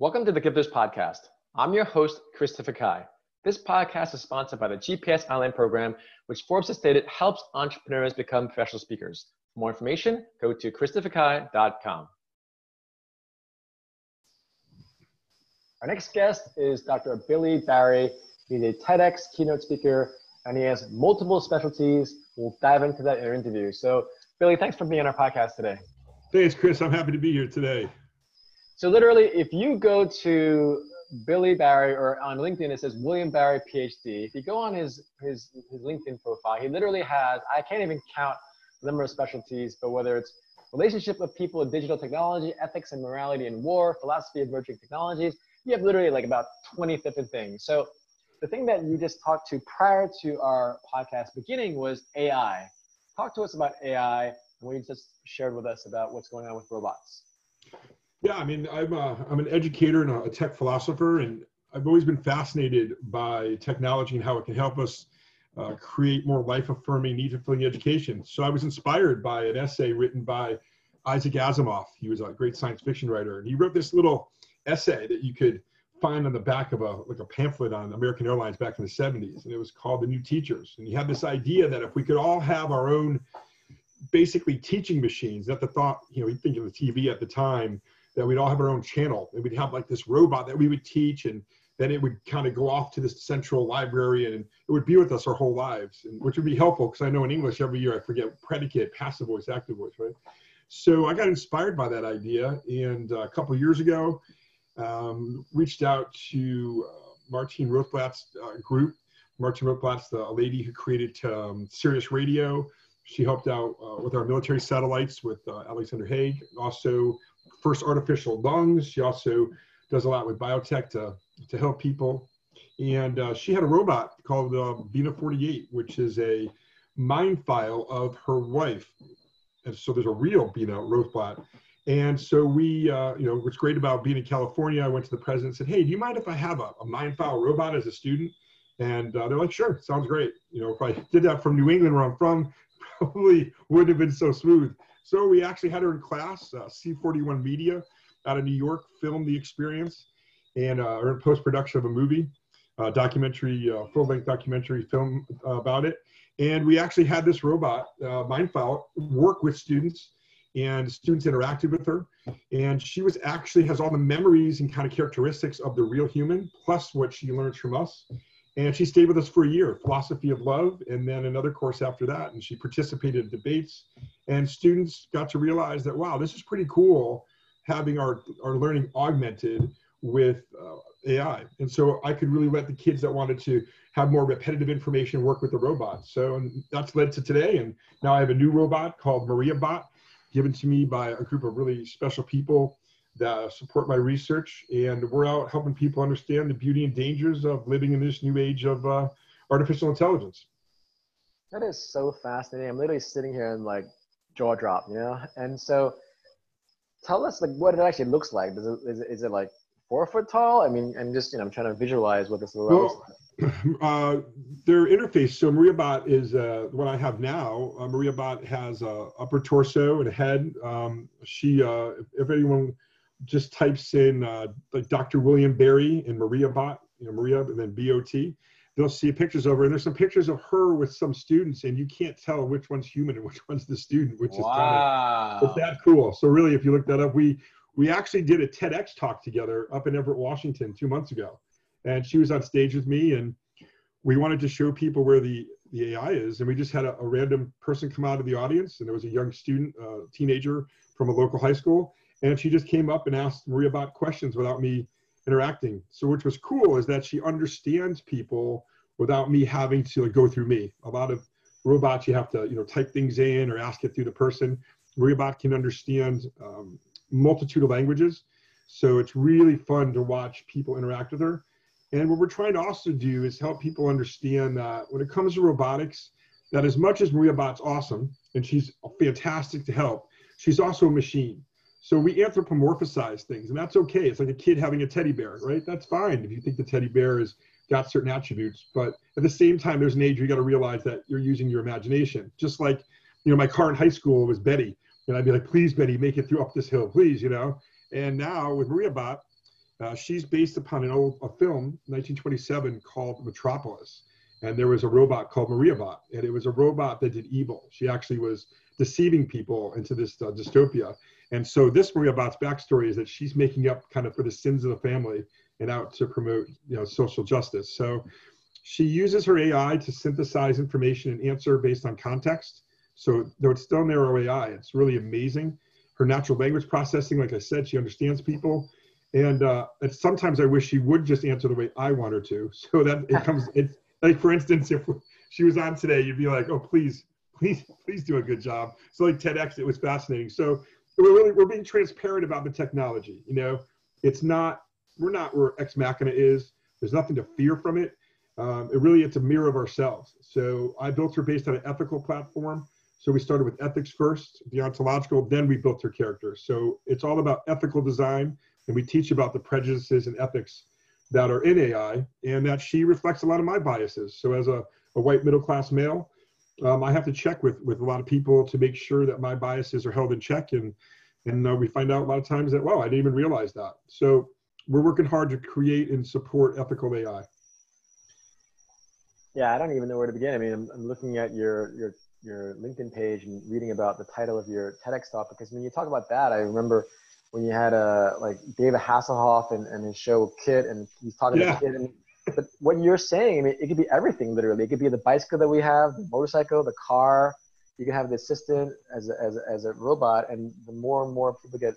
Welcome to the Gifters Podcast. I'm your host, Christopher Kai. This podcast is sponsored by the GPS Online program, which Forbes has stated helps entrepreneurs become professional speakers. For more information, go to christopherkai.com. Our next guest is Dr. Billy Barry. He's a TEDx keynote speaker, and he has multiple specialties. We'll dive into that in our interview. So, Billy, thanks for being on our podcast today. Thanks, Chris. I'm happy to be here today. So literally, if you go to Billy Barry or on LinkedIn, it says William Barry PhD. If you go on his, his, his LinkedIn profile, he literally has, I can't even count the number of specialties, but whether it's relationship of people with digital technology, ethics and morality in war, philosophy of emerging technologies, you have literally like about 20 different things. So the thing that you just talked to prior to our podcast beginning was AI. Talk to us about AI and what you just shared with us about what's going on with robots. Yeah, I mean, I'm a, I'm an educator and a tech philosopher, and I've always been fascinated by technology and how it can help us uh, create more life-affirming, need-fulfilling education. So I was inspired by an essay written by Isaac Asimov. He was a great science fiction writer, and he wrote this little essay that you could find on the back of a like a pamphlet on American Airlines back in the 70s, and it was called "The New Teachers." And he had this idea that if we could all have our own, basically teaching machines, that the thought, you know, he think of the TV at the time that we'd all have our own channel and we'd have like this robot that we would teach and then it would kind of go off to this central library and it would be with us our whole lives and which would be helpful because i know in english every year i forget predicate passive voice active voice right? So i got inspired by that idea and uh, a couple years ago um, reached out to uh, martine rothblatt's uh, group. Martine rothblatt's the lady who created um, sirius radio. She helped out uh, with our military satellites with uh, alexander haig. Also first artificial lungs. She also does a lot with biotech to, to help people. And uh, she had a robot called uh, Bina 48, which is a mind file of her wife. And so there's a real Bina Rothblatt. And so we, uh, you know, what's great about being in California, I went to the president and said, hey, do you mind if I have a, a mind file robot as a student? And uh, they're like, sure, sounds great. You know, if I did that from New England where I'm from, probably wouldn't have been so smooth. So we actually had her in class. Uh, C41 Media out of New York filmed the experience and uh, in post production of a movie, uh, documentary, uh, full length documentary film uh, about it. And we actually had this robot, uh, work with students and students interacted with her. And she was actually has all the memories and kind of characteristics of the real human, plus what she learns from us. And she stayed with us for a year, philosophy of love, and then another course after that. And she participated in debates. And students got to realize that, wow, this is pretty cool having our, our learning augmented with uh, AI. And so I could really let the kids that wanted to have more repetitive information work with the robot. So that's led to today. And now I have a new robot called Maria Bot, given to me by a group of really special people that support my research. And we're out helping people understand the beauty and dangers of living in this new age of uh, artificial intelligence. That is so fascinating. I'm literally sitting here and like jaw drop, you know? And so tell us like what it actually looks like. Is it, is it, is it like four foot tall? I mean, I'm just, you know, I'm trying to visualize what this well, looks like. Uh, their interface. So MariaBot is uh, what I have now. Uh, MariaBot has a upper torso and a head. Um, she, uh, if anyone just types in uh, like Dr. William Barry and Maria Bot, you know, Maria and then B-O-T, they'll see pictures of her. And there's some pictures of her with some students, and you can't tell which one's human and which one's the student, which wow. is kind of that cool. So really, if you look that up, we we actually did a TEDx talk together up in Everett, Washington, two months ago, and she was on stage with me, and we wanted to show people where the the AI is, and we just had a, a random person come out of the audience, and there was a young student, uh, teenager from a local high school, and she just came up and asked Maria about questions without me interacting. So which was cool is that she understands people without me having to like, go through me. A lot of robots you have to you know type things in or ask it through the person. MariaBot can understand um, multitude of languages, so it's really fun to watch people interact with her. And what we're trying to also do is help people understand that when it comes to robotics, that as much as MariaBot's awesome and she's fantastic to help, she's also a machine. So we anthropomorphize things, and that's okay. It's like a kid having a teddy bear, right? That's fine if you think the teddy bear has got certain attributes. But at the same time, there's an age where you got to realize that you're using your imagination. Just like, you know, my car in high school was Betty, and I'd be like, "Please, Betty, make it through up this hill, please," you know. And now with MariaBot, Uh, she's based upon an old a film, 1927, called Metropolis, and there was a robot called Maria Bot, and it was a robot that did evil. She actually was deceiving people into this uh, dystopia. And so this Maria Bot's backstory is that she's making up kind of for the sins of the family and out to promote you know social justice. So she uses her AI to synthesize information and answer based on context. So though it's still narrow AI, it's really amazing. Her natural language processing, like I said, she understands people. And uh, sometimes I wish she would just answer the way I want her to. So that it comes, it's like for instance, if she was on today, you'd be like, oh, please, please, please do a good job. So like TEDx, it was fascinating. So we're really, we're being transparent about the technology. You know, it's not, we're not where Ex Machina is. There's nothing to fear from it. Um, it really, it's a mirror of ourselves. So I built her based on an ethical platform. So we started with ethics first, deontological, then we built her character. So it's all about ethical design, and we teach about the prejudices and ethics that are in AI, and that she reflects a lot of my biases. So as a, a white middle class male, um, I have to check with with a lot of people to make sure that my biases are held in check, and and uh, we find out a lot of times that wow, I didn't even realize that. So we're working hard to create and support ethical AI. Yeah, I don't even know where to begin. I mean, I'm, I'm looking at your your your LinkedIn page and reading about the title of your TEDx talk because when you talk about that, I remember when you had a uh, like David Hasselhoff and, and his show Kit, and he's talking yeah. to KITT and but what you're saying, I mean, it could be everything literally. It could be the bicycle that we have, the motorcycle, the car. You can have the assistant as a, as a, as a robot, and the more and more people get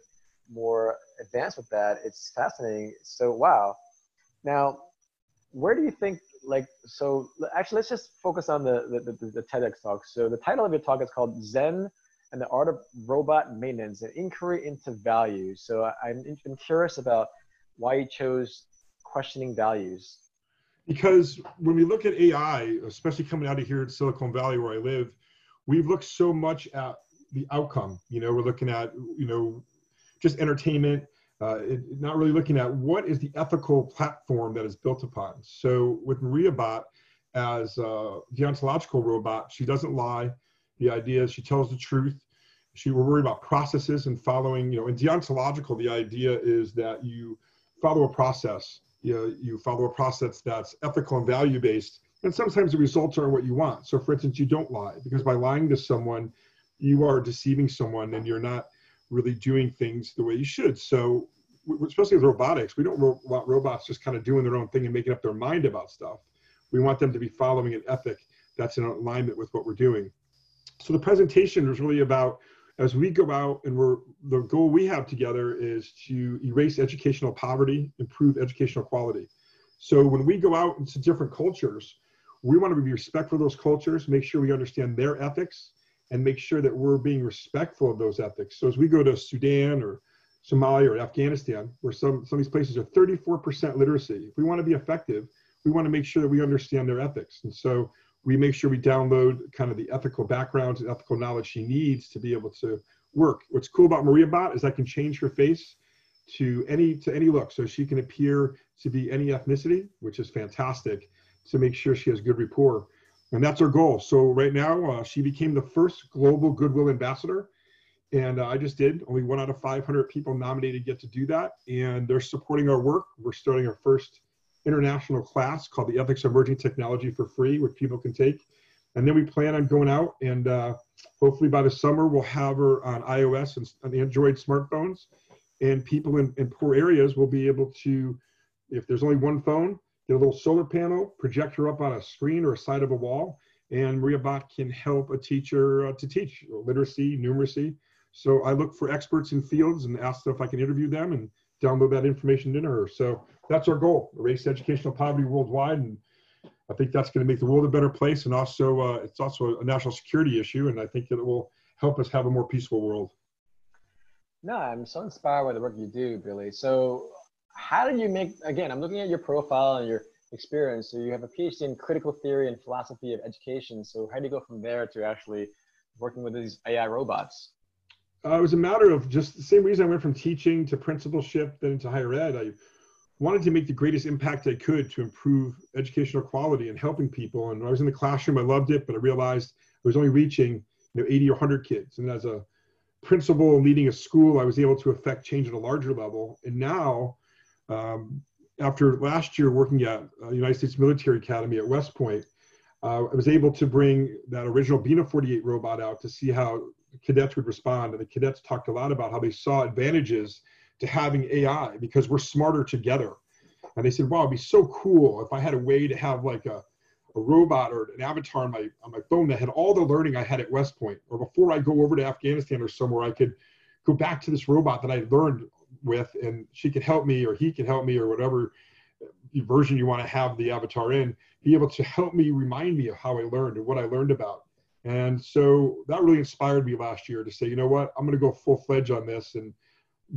more advanced with that, it's fascinating. So wow. Now, where do you think like so actually let's just focus on the, the, the, the TEDx talk. So the title of your talk is called Zen and the Art of Robot Maintenance, an inquiry into Value. So I'm, I'm curious about why you chose questioning values. Because when we look at AI, especially coming out of here in Silicon Valley where I live, we've looked so much at the outcome. You know, we're looking at, you know, just entertainment, uh, it, not really looking at what is the ethical platform that is built upon. So with MariaBot as a deontological robot, she doesn't lie. The idea is she tells the truth. She will worry about processes and following, you know, in deontological, the idea is that you follow a process. You, know, you follow a process that's ethical and value based. And sometimes the results are what you want. So for instance, you don't lie because by lying to someone, you are deceiving someone and you're not really doing things the way you should. So, especially with robotics, we don't want robots just kind of doing their own thing and making up their mind about stuff. We want them to be following an ethic that's in alignment with what we're doing. So the presentation is really about as we go out and we're the goal we have together is to erase educational poverty, improve educational quality. So when we go out into different cultures, we want to be respectful of those cultures, make sure we understand their ethics, and make sure that we're being respectful of those ethics. So as we go to Sudan or Somalia or Afghanistan, where some, some of these places are 34% literacy, if we want to be effective, we want to make sure that we understand their ethics. And so we make sure we download kind of the ethical backgrounds and ethical knowledge she needs to be able to work. What's cool about MariaBot is I can change her face to any to any look, so she can appear to be any ethnicity, which is fantastic to make sure she has good rapport and that's our goal. So right now, uh, she became the first global Goodwill ambassador, and uh, I just did. Only one out of 500 people nominated get to do that, and they're supporting our work. We're starting our first international class called the Ethics of Emerging Technology for free, which people can take. And then we plan on going out, and uh, hopefully by the summer we'll have her on iOS and on Android smartphones, and people in, in poor areas will be able to, if there's only one phone, get a little solar panel, project her up on a screen or a side of a wall, and MariaBot can help a teacher uh, to teach literacy, numeracy. So I look for experts in fields and ask them if I can interview them and download that information into her. So that's our goal, erase educational poverty worldwide. And I think that's going to make the world a better place. And also, uh, it's also a national security issue. And I think that it will help us have a more peaceful world. No, I'm so inspired by the work you do, Billy. So how did you make again i'm looking at your profile and your experience. So you have a phd in critical theory and philosophy of education. So how do you go from there to actually working with these ai robots? Uh, it was a matter of just the same reason i went from teaching to principalship then to higher ed. I wanted to make the greatest impact i could to improve educational quality and helping people. And when i was in the classroom i loved it but i realized i was only reaching you know 80 or 100 kids. And as a principal leading a school i was able to affect change at a larger level. And now Um, after last year working at uh, United States Military Academy at West Point, uh, I was able to bring that original Bina 48 robot out to see how cadets would respond. And the cadets talked a lot about how they saw advantages to having AI because we're smarter together. And they said, wow, it'd be so cool if I had a way to have like a, a robot or an avatar on my, on my phone that had all the learning I had at West Point, or before I go over to Afghanistan or somewhere, I could go back to this robot that I learned with and she could help me or he could help me or whatever version you want to have the avatar in, be able to help me remind me of how I learned and what I learned about. And so that really inspired me last year to say, you know what, I'm going to go full fledged on this and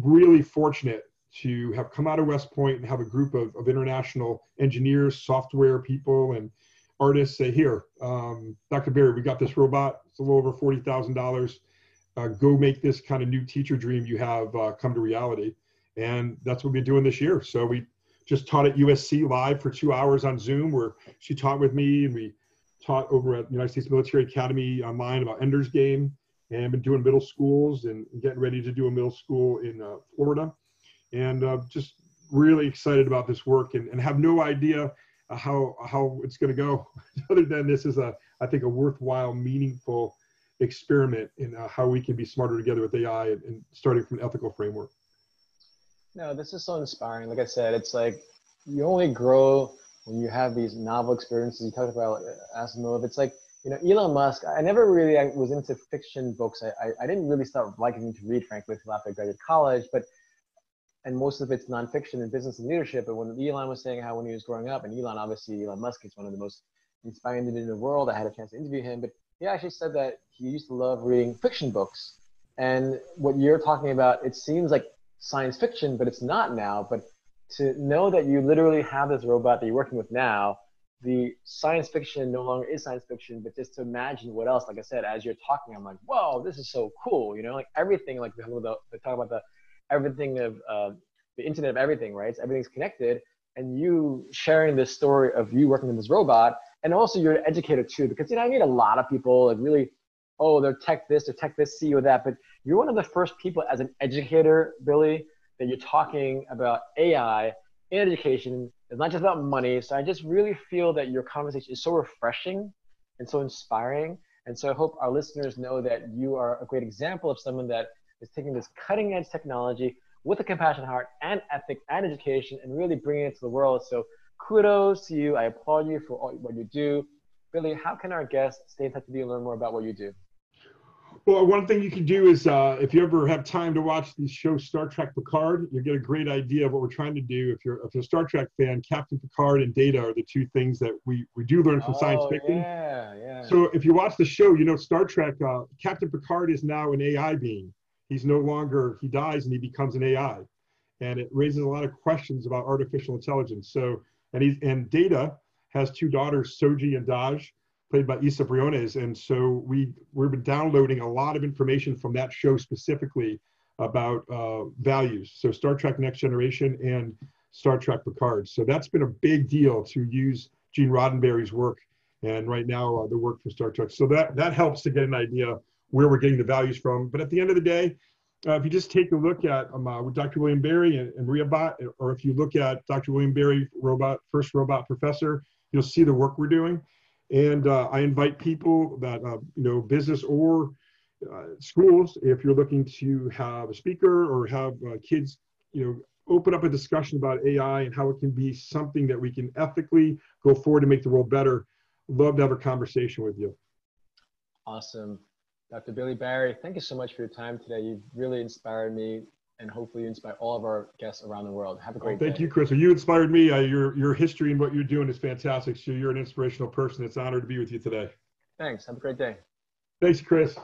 really fortunate to have come out of West Point and have a group of, of international engineers, software people, and artists say, here, um, Dr. Barry, we got this robot. It's a little over $40,000. Uh, go make this kind of new teacher dream you have uh, come to reality. And that's what we've been doing this year. So we just taught at USC live for two hours on Zoom where she taught with me and we taught over at United States Military Academy online about Ender's Game and been doing middle schools and getting ready to do a middle school in uh, Florida. And uh, just really excited about this work and, and have no idea how, how it's going to go other than this is a, I think a worthwhile, meaningful experiment in uh, how we can be smarter together with AI and, and starting from an ethical framework. No, this is so inspiring. Like I said, it's like you only grow when you have these novel experiences. You talked about Asimov. It's like you know, Elon Musk, I never really I was into fiction books. I, I, I, didn't really start liking to read, frankly, until after I graduated college. But and most of it's nonfiction and business and leadership. But when Elon was saying how when he was growing up, and Elon obviously Elon Musk is one of the most inspiring individuals in the world. I had a chance to interview him, but he actually said that he used to love reading fiction books. And what you're talking about, it seems like science fiction, but it's not now. But to know that you literally have this robot that you're working with now the science fiction no longer is science fiction, but just to imagine what else, like I said, as you're talking, I'm like, whoa, this is so cool. You know, like everything, like we talk about the, talk about the everything of uh, the internet of everything, right? So everything's connected. And you sharing this story of you working with this robot, and also you're an educator too, because you know I meet a lot of people like really, oh, they're tech this, they're tech this, CEO that, but you're one of the first people as an educator, Billy, that you're talking about AI in education it's not just about money. So I just really feel that your conversation is so refreshing and so inspiring. And so I hope our listeners know that you are a great example of someone that is taking this cutting edge technology with a compassionate heart and ethics and education and really bringing it to the world. So kudos to you. I applaud you for all, what you do. Billy, how can our guests stay in touch with you and learn more about what you do? Well, one thing you can do is uh, if you ever have time to watch the show Star Trek Picard, you get a great idea of what we're trying to do. If you're, if you're a Star Trek fan, Captain Picard and Data are the two things that we, we do learn from oh, science fiction. Yeah, yeah. So if you watch the show, you know Star Trek, uh, Captain Picard is now an AI being. He's no longer, he dies and he becomes an AI. And it raises a lot of questions about artificial intelligence. So, and he's, and Data has two daughters, Soji and Dahj, played by Isa Briones. And so we, we've been downloading a lot of information from that show specifically about uh, values. So Star Trek Next Generation and Star Trek Picard. So that's been a big deal to use Gene Roddenberry's work and right now uh, the work from Star Trek. So that, that helps to get an idea where we're getting the values from. But at the end of the day, uh, if you just take a look at um, uh, Dr. William Barry and, and Maria Bot, or if you look at Dr. William Barry, robot first robot professor, you'll see the work we're doing. And uh, I invite people that, uh, you know, business or uh, schools, if you're looking to have a speaker or have uh, kids, you know, open up a discussion about AI and how it can be something that we can ethically go forward to make the world better. Love to have a conversation with you. Awesome. Dr. Billy Barry, thank you so much for your time today. You've really inspired me and hopefully inspire all of our guests around the world. Have a great oh, thank day. you, Chris. You inspired me. Uh, your your history and what you're doing is fantastic. So you're an inspirational person. It's an honor to be with you today. Thanks. Have a great day. Thanks, Chris.